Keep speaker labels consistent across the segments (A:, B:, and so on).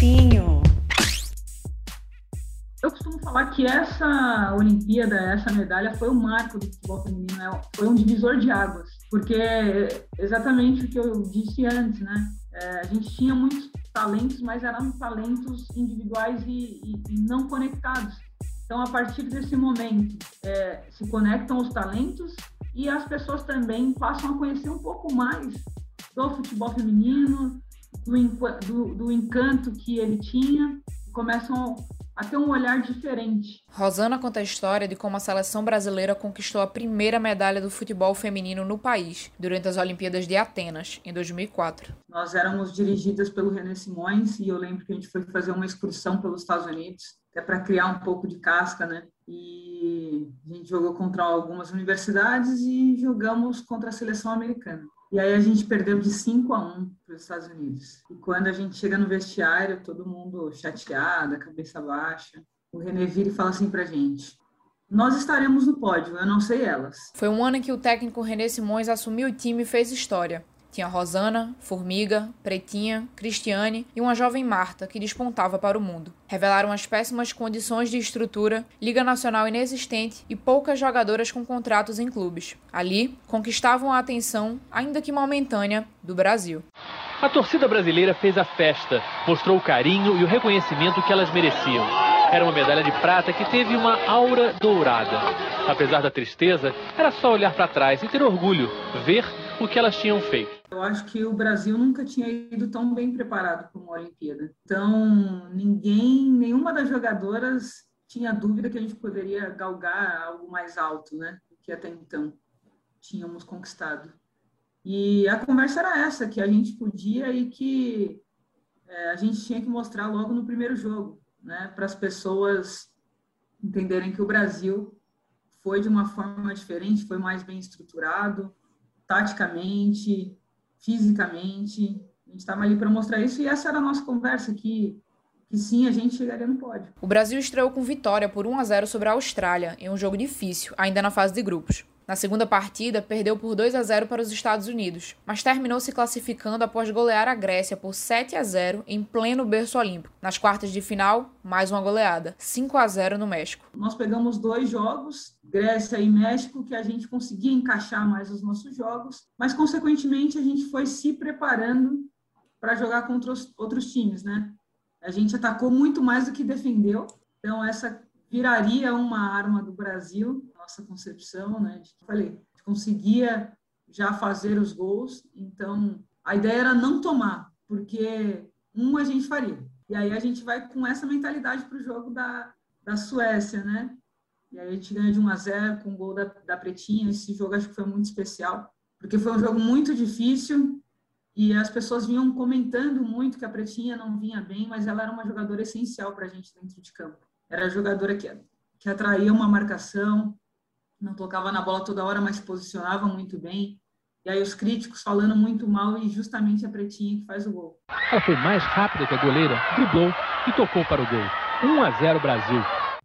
A: Cantinho.
B: Eu costumo falar que essa Olimpíada, essa medalha foi o marco do futebol feminino, né? foi um divisor de águas, porque exatamente o que eu disse antes, né? É, a gente tinha muitos talentos, mas eram talentos individuais e, e, e não conectados. Então, a partir desse momento, é, se conectam os talentos e as pessoas também passam a conhecer um pouco mais do futebol feminino, do, do, do encanto que ele tinha, começam a ter um olhar diferente.
C: Rosana conta a história de como a seleção brasileira conquistou a primeira medalha do futebol feminino no país durante as Olimpíadas de Atenas, em 2004.
B: Nós éramos dirigidas pelo René Simões e eu lembro que a gente foi fazer uma excursão pelos Estados Unidos, até para criar um pouco de casca, né? E a gente jogou contra algumas universidades e jogamos contra a seleção americana. E aí a gente perdeu de 5 a 1 para os Estados Unidos. E quando a gente chega no vestiário, todo mundo chateado, cabeça baixa. O René vira e fala assim para a gente: nós estaremos no pódio, eu não sei elas.
C: Foi um ano em que o técnico René Simões assumiu o time e fez história. Tinha Rosana, Formiga, Pretinha, Cristiane e uma jovem Marta que despontava para o mundo. Revelaram as péssimas condições de estrutura, Liga Nacional inexistente e poucas jogadoras com contratos em clubes. Ali, conquistavam a atenção, ainda que momentânea, do Brasil.
D: A torcida brasileira fez a festa, mostrou o carinho e o reconhecimento que elas mereciam. Era uma medalha de prata que teve uma aura dourada. Apesar da tristeza, era só olhar para trás e ter orgulho, ver o que elas tinham feito.
B: Eu acho que o Brasil nunca tinha ido tão bem preparado para uma Olimpíada. Então, ninguém, nenhuma das jogadoras tinha dúvida que a gente poderia galgar algo mais alto, né? Que até então tínhamos conquistado. E a conversa era essa, que a gente podia e que é, a gente tinha que mostrar logo no primeiro jogo, né? Para as pessoas entenderem que o Brasil foi de uma forma diferente, foi mais bem estruturado, taticamente, fisicamente. A gente estava ali para mostrar isso e essa era a nossa conversa, que, que sim, a gente chegaria no pódio.
C: O Brasil estreou com vitória por 1 a 0 sobre a Austrália, em um jogo difícil, ainda na fase de grupos. Na segunda partida, perdeu por 2 a 0 para os Estados Unidos, mas terminou se classificando após golear a Grécia por 7 a 0 em pleno berço olímpico. Nas quartas de final, mais uma goleada, 5 a 0 no México.
B: Nós pegamos dois jogos, Grécia e México, que a gente conseguia encaixar mais os nossos jogos, mas consequentemente a gente foi se preparando para jogar contra os outros times, né? A gente atacou muito mais do que defendeu, então essa viraria uma arma do Brasil nossa concepção, né? De, falei, conseguia já fazer os gols, então a ideia era não tomar, porque um a gente faria. E aí a gente vai com essa mentalidade para o jogo da, da Suécia, né? E aí a gente ganha de 1 a 0 com o gol da, da Pretinha. Esse jogo acho que foi muito especial, porque foi um jogo muito difícil e as pessoas vinham comentando muito que a Pretinha não vinha bem, mas ela era uma jogadora essencial para a gente dentro de campo. Era a jogadora que, que atraía uma marcação, não tocava na bola toda hora, mas se posicionava muito bem. E aí os críticos falando muito mal e justamente a Pretinha que faz o gol.
D: Ela foi mais rápida que a goleira, driblou e tocou para o gol. 1 a 0 Brasil.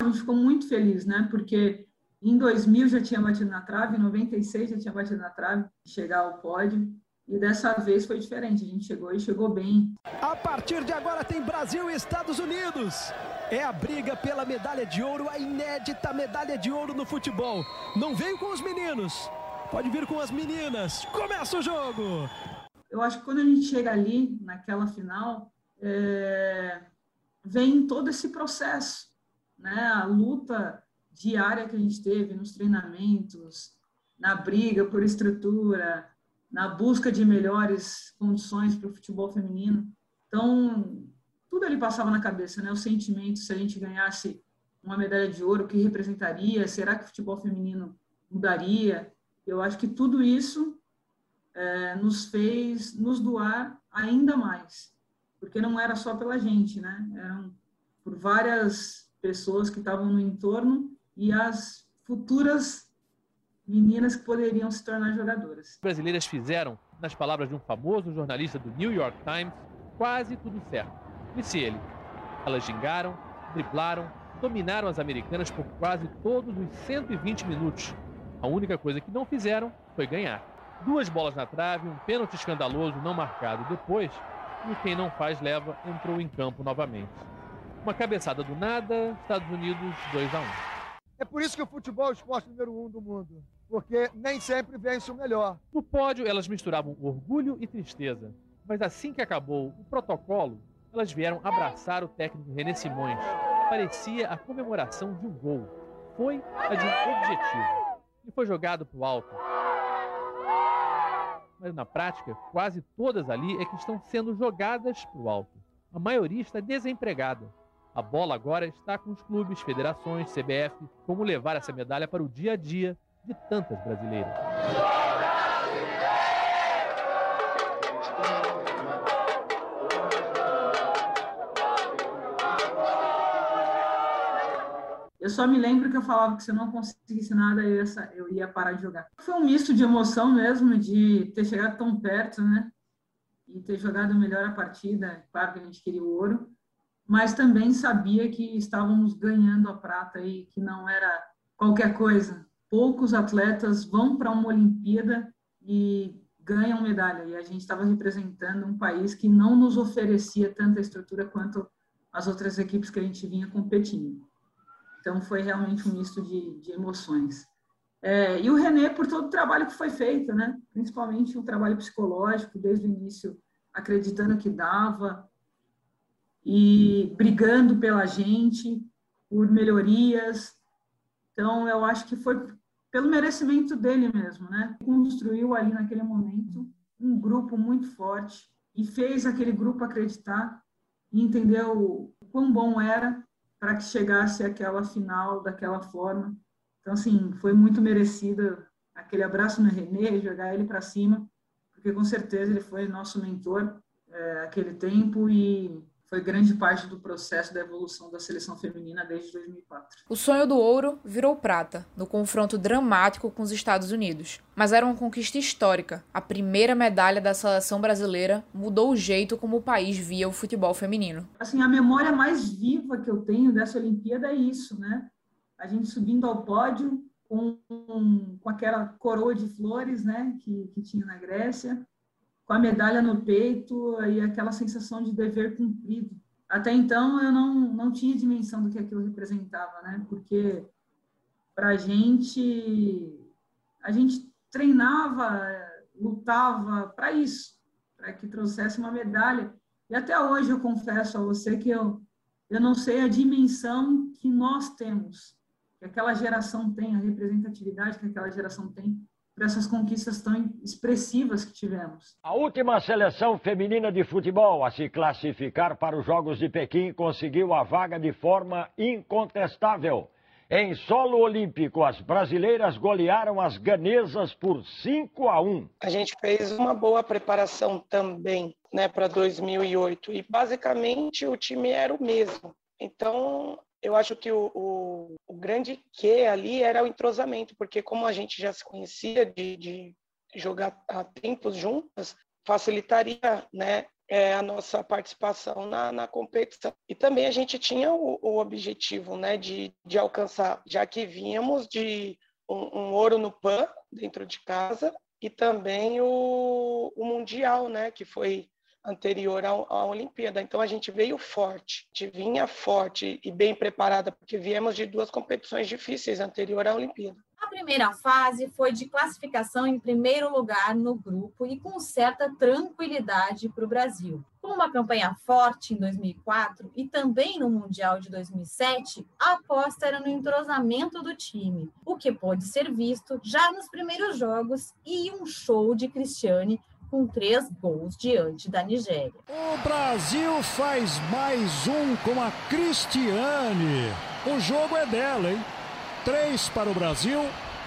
B: A gente ficou muito feliz, né? Porque em 2000 já tinha batido na trave, em 96 já tinha batido na trave, chegar ao pódio. E dessa vez foi diferente, a gente chegou e chegou bem.
E: A partir de agora tem Brasil e Estados Unidos. É a briga pela medalha de ouro, a inédita medalha de ouro no futebol. Não vem com os meninos, pode vir com as meninas. Começa o jogo!
B: Eu acho que quando a gente chega ali, naquela final, é... vem todo esse processo, né? A luta diária que a gente teve nos treinamentos, na briga por estrutura, na busca de melhores condições para o futebol feminino. Então, tudo ali passava na cabeça, né? O sentimento, se a gente ganhasse uma medalha de ouro, o que representaria? Será que o futebol feminino mudaria? Eu acho que tudo isso é, nos fez nos doar ainda mais, porque não era só pela gente, né? Eram por várias pessoas que estavam no entorno e as futuras meninas que poderiam se tornar jogadoras.
D: As brasileiras fizeram, nas palavras de um famoso jornalista do New York Times, quase tudo certo. Disse ele. Elas gingaram, driblaram, dominaram as americanas por quase todos os 120 minutos. A única coisa que não fizeram foi ganhar. Duas bolas na trave, um pênalti escandaloso não marcado. Depois, e quem não faz leva entrou em campo novamente. Uma cabeçada do nada, Estados Unidos 2 a 1.
A: É por isso que o futebol é o esporte número um do mundo, porque nem sempre vence o melhor.
D: No pódio, elas misturavam orgulho e tristeza, mas assim que acabou o protocolo, elas vieram abraçar o técnico René Simões. Parecia a comemoração de um gol. Foi a de um objetivo. E foi jogado para o alto. Mas na prática, quase todas ali é que estão sendo jogadas para o alto. A maioria está desempregada. A bola agora está com os clubes, federações, CBF, como levar essa medalha para o dia a dia de tantas brasileiras.
B: Eu só me lembro que eu falava que se eu não conseguisse nada, eu ia, eu ia parar de jogar. Foi um misto de emoção mesmo, de ter chegado tão perto, né? E ter jogado melhor a partida. Claro que a gente queria o ouro, mas também sabia que estávamos ganhando a prata e que não era qualquer coisa. Poucos atletas vão para uma Olimpíada e ganham medalha. E a gente estava representando um país que não nos oferecia tanta estrutura quanto as outras equipes que a gente vinha competindo. Então, foi realmente um misto de, de emoções. É, e o René, por todo o trabalho que foi feito, né? principalmente o trabalho psicológico, desde o início, acreditando que dava e brigando pela gente, por melhorias. Então, eu acho que foi pelo merecimento dele mesmo, né? Construiu ali naquele momento um grupo muito forte e fez aquele grupo acreditar e entender o quão bom era para que chegasse aquela final daquela forma. Então, assim, foi muito merecida aquele abraço no Renê, jogar ele para cima, porque com certeza ele foi nosso mentor é, aquele tempo e foi grande parte do processo da evolução da seleção feminina desde 2004.
C: O sonho do ouro virou prata, no confronto dramático com os Estados Unidos. Mas era uma conquista histórica. A primeira medalha da seleção brasileira mudou o jeito como o país via o futebol feminino.
B: Assim, a memória mais viva que eu tenho dessa Olimpíada é isso, né? A gente subindo ao pódio com, com aquela coroa de flores, né, que, que tinha na Grécia com a medalha no peito e aquela sensação de dever cumprido. Até então eu não, não tinha dimensão do que aquilo representava, né? Porque para a gente, a gente treinava, lutava para isso, para que trouxesse uma medalha. E até hoje eu confesso a você que eu, eu não sei a dimensão que nós temos, que aquela geração tem, a representatividade que aquela geração tem para essas conquistas tão expressivas que tivemos.
F: A última seleção feminina de futebol a se classificar para os Jogos de Pequim conseguiu a vaga de forma incontestável. Em solo olímpico, as brasileiras golearam as ganesas por 5 a 1.
G: A gente fez uma boa preparação também, né, para 2008 e basicamente o time era o mesmo. Então, eu acho que o, o, o, grande que ali era o entrosamento, porque como a gente já se conhecia de, de jogar há tempos juntas, facilitaria né, é, a nossa participação na, na, competição. E também a gente tinha o, o objetivo né, de, de, alcançar, já que vínhamos de um, um, ouro no PAN dentro de casa e também o, o Mundial, né, que foi anterior à, à Olimpíada. Então a gente veio forte, a gente vinha forte e bem preparada, porque viemos de duas competições difíceis anterior à Olimpíada.
H: A primeira fase foi de classificação em primeiro lugar no grupo e com certa tranquilidade para o Brasil. Com uma campanha forte em 2004 e também no Mundial de 2007, a aposta era no entrosamento do time, o que pôde ser visto já nos primeiros jogos e um show de Cristiane com três gols diante da Nigéria.
E: O Brasil faz mais um com a Cristiane. O jogo é dela, hein? Três para o Brasil,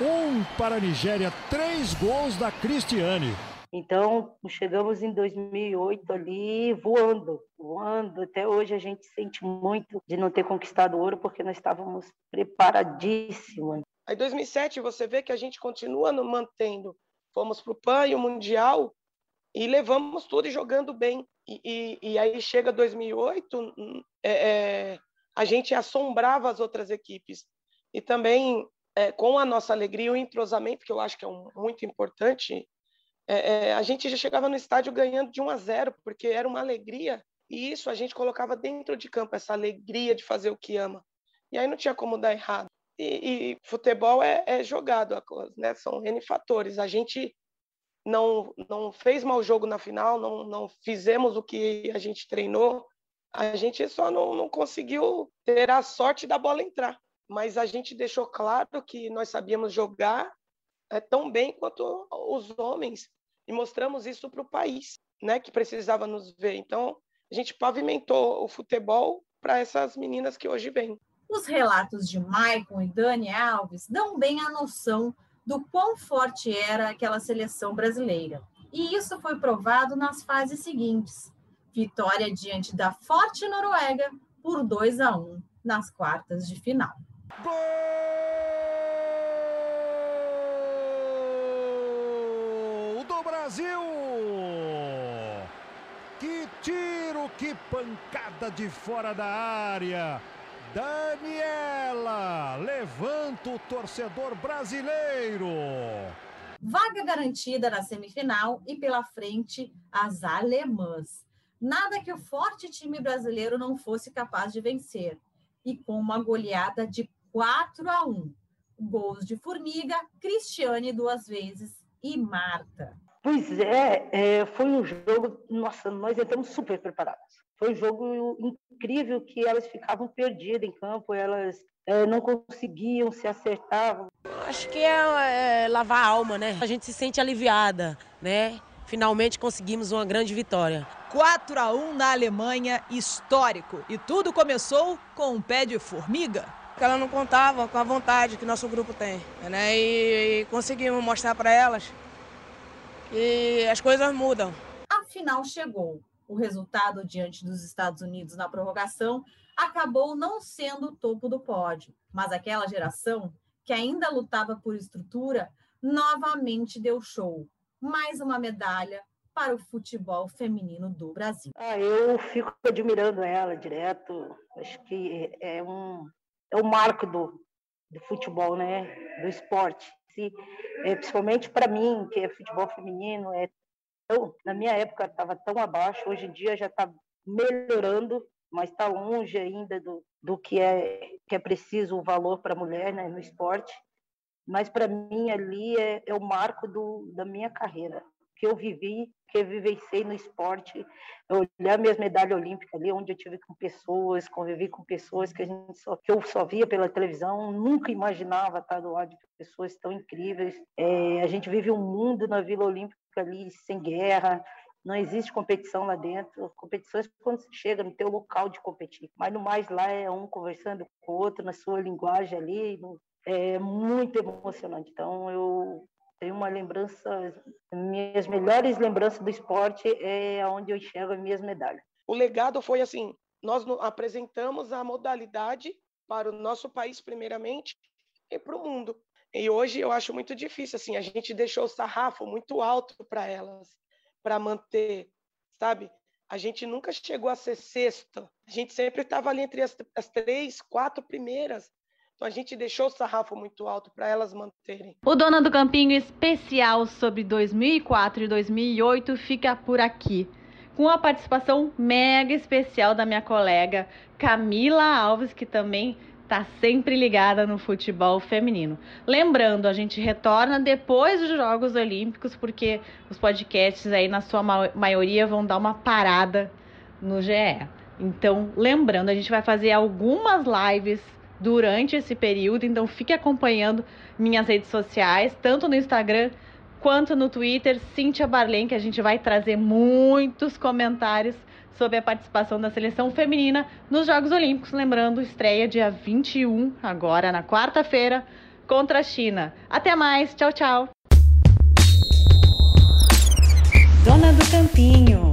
E: um para a Nigéria. Três gols da Cristiane.
I: Então, chegamos em 2008 ali voando, voando. Até hoje a gente sente muito de não ter conquistado ouro porque nós estávamos preparadíssimos.
G: Aí, 2007, você vê que a gente continua no mantendo. Fomos para o PAN e o Mundial e levamos tudo e jogando bem. E, e, e aí chega 2008, hum, é, é, a gente assombrava as outras equipes. E também, é, com a nossa alegria, o entrosamento, que eu acho que é um, muito importante, é, é, a gente já chegava no estádio ganhando de 1 a 0, porque era uma alegria. E isso a gente colocava dentro de campo, essa alegria de fazer o que ama. E aí não tinha como dar errado. E, e futebol é, é jogado, né? são N fatores. A gente não, não fez mau jogo na final, não, não fizemos o que a gente treinou, a gente só não, não conseguiu ter a sorte da bola entrar. Mas a gente deixou claro que nós sabíamos jogar é, tão bem quanto os homens e mostramos isso para o país, né, que precisava nos ver. Então, a gente pavimentou o futebol para essas meninas que hoje vêm.
H: Os relatos de Maicon e Dani Alves dão bem a noção do quão forte era aquela seleção brasileira. E isso foi provado nas fases seguintes. Vitória diante da forte Noruega por 2 a 1 nas quartas de final.
E: Gol do Brasil! Que tiro, que pancada de fora da área! Daniela levanta o torcedor brasileiro.
H: Vaga garantida na semifinal e pela frente as alemãs. Nada que o forte time brasileiro não fosse capaz de vencer. E com uma goleada de 4 a 1. Gols de Formiga, Cristiane duas vezes e Marta.
I: Pois é, é, foi um jogo. Nossa, nós entramos super preparados. Foi um jogo incrível que elas ficavam perdidas em campo, elas é, não conseguiam se acertar.
J: Acho que é, é, lavar a alma, né? A gente se sente aliviada, né? Finalmente conseguimos uma grande vitória.
K: 4 a 1 na Alemanha, histórico. E tudo começou com um pé de formiga.
J: Ela não contava com a vontade que nosso grupo tem, né? E, e conseguimos mostrar para elas que as coisas mudam.
H: A final chegou o resultado diante dos Estados Unidos na prorrogação acabou não sendo o topo do pódio, mas aquela geração que ainda lutava por estrutura novamente deu show. Mais uma medalha para o futebol feminino do Brasil.
I: Ah, eu fico admirando ela direto. Acho que é um é um marco do, do futebol, né? Do esporte. Se, é, principalmente para mim, que é futebol feminino, é então, na minha época estava tão abaixo, hoje em dia já está melhorando, mas está longe ainda do, do que é que é preciso o valor para a mulher né, no esporte. Mas para mim ali é, é o marco do, da minha carreira, que eu vivi, que eu vivenciei no esporte, olhar minhas medalhas olímpicas ali, onde eu tive com pessoas, convivi com pessoas que a gente só que eu só via pela televisão, nunca imaginava estar do lado de pessoas tão incríveis. É, a gente vive um mundo na Vila Olímpica ali sem guerra, não existe competição lá dentro. Competições quando você chega no teu local de competir. Mas no mais lá é um conversando com o outro na sua linguagem ali. É muito emocionante. Então eu tenho uma lembrança, minhas melhores lembranças do esporte é onde eu enxergo as minhas medalhas.
G: O legado foi assim, nós apresentamos a modalidade para o nosso país primeiramente e para o mundo. E hoje eu acho muito difícil, assim, a gente deixou o sarrafo muito alto para elas, para manter, sabe? A gente nunca chegou a ser sexta, a gente sempre estava ali entre as, as três, quatro primeiras. Então a gente deixou o sarrafo muito alto para elas manterem.
C: O Dona do Campinho especial sobre 2004 e 2008 fica por aqui. Com a participação mega especial da minha colega Camila Alves, que também está sempre ligada no futebol feminino. Lembrando, a gente retorna depois dos Jogos Olímpicos, porque os podcasts aí, na sua maioria, vão dar uma parada no GE. Então, lembrando, a gente vai fazer algumas lives durante esse período, então fique acompanhando minhas redes sociais, tanto no Instagram quanto no Twitter, Cíntia Barlen, que a gente vai trazer muitos comentários sobre a participação da seleção feminina nos Jogos Olímpicos. Lembrando, estreia dia 21, agora na quarta-feira, contra a China. Até mais, tchau, tchau.
L: Dona do Campinho.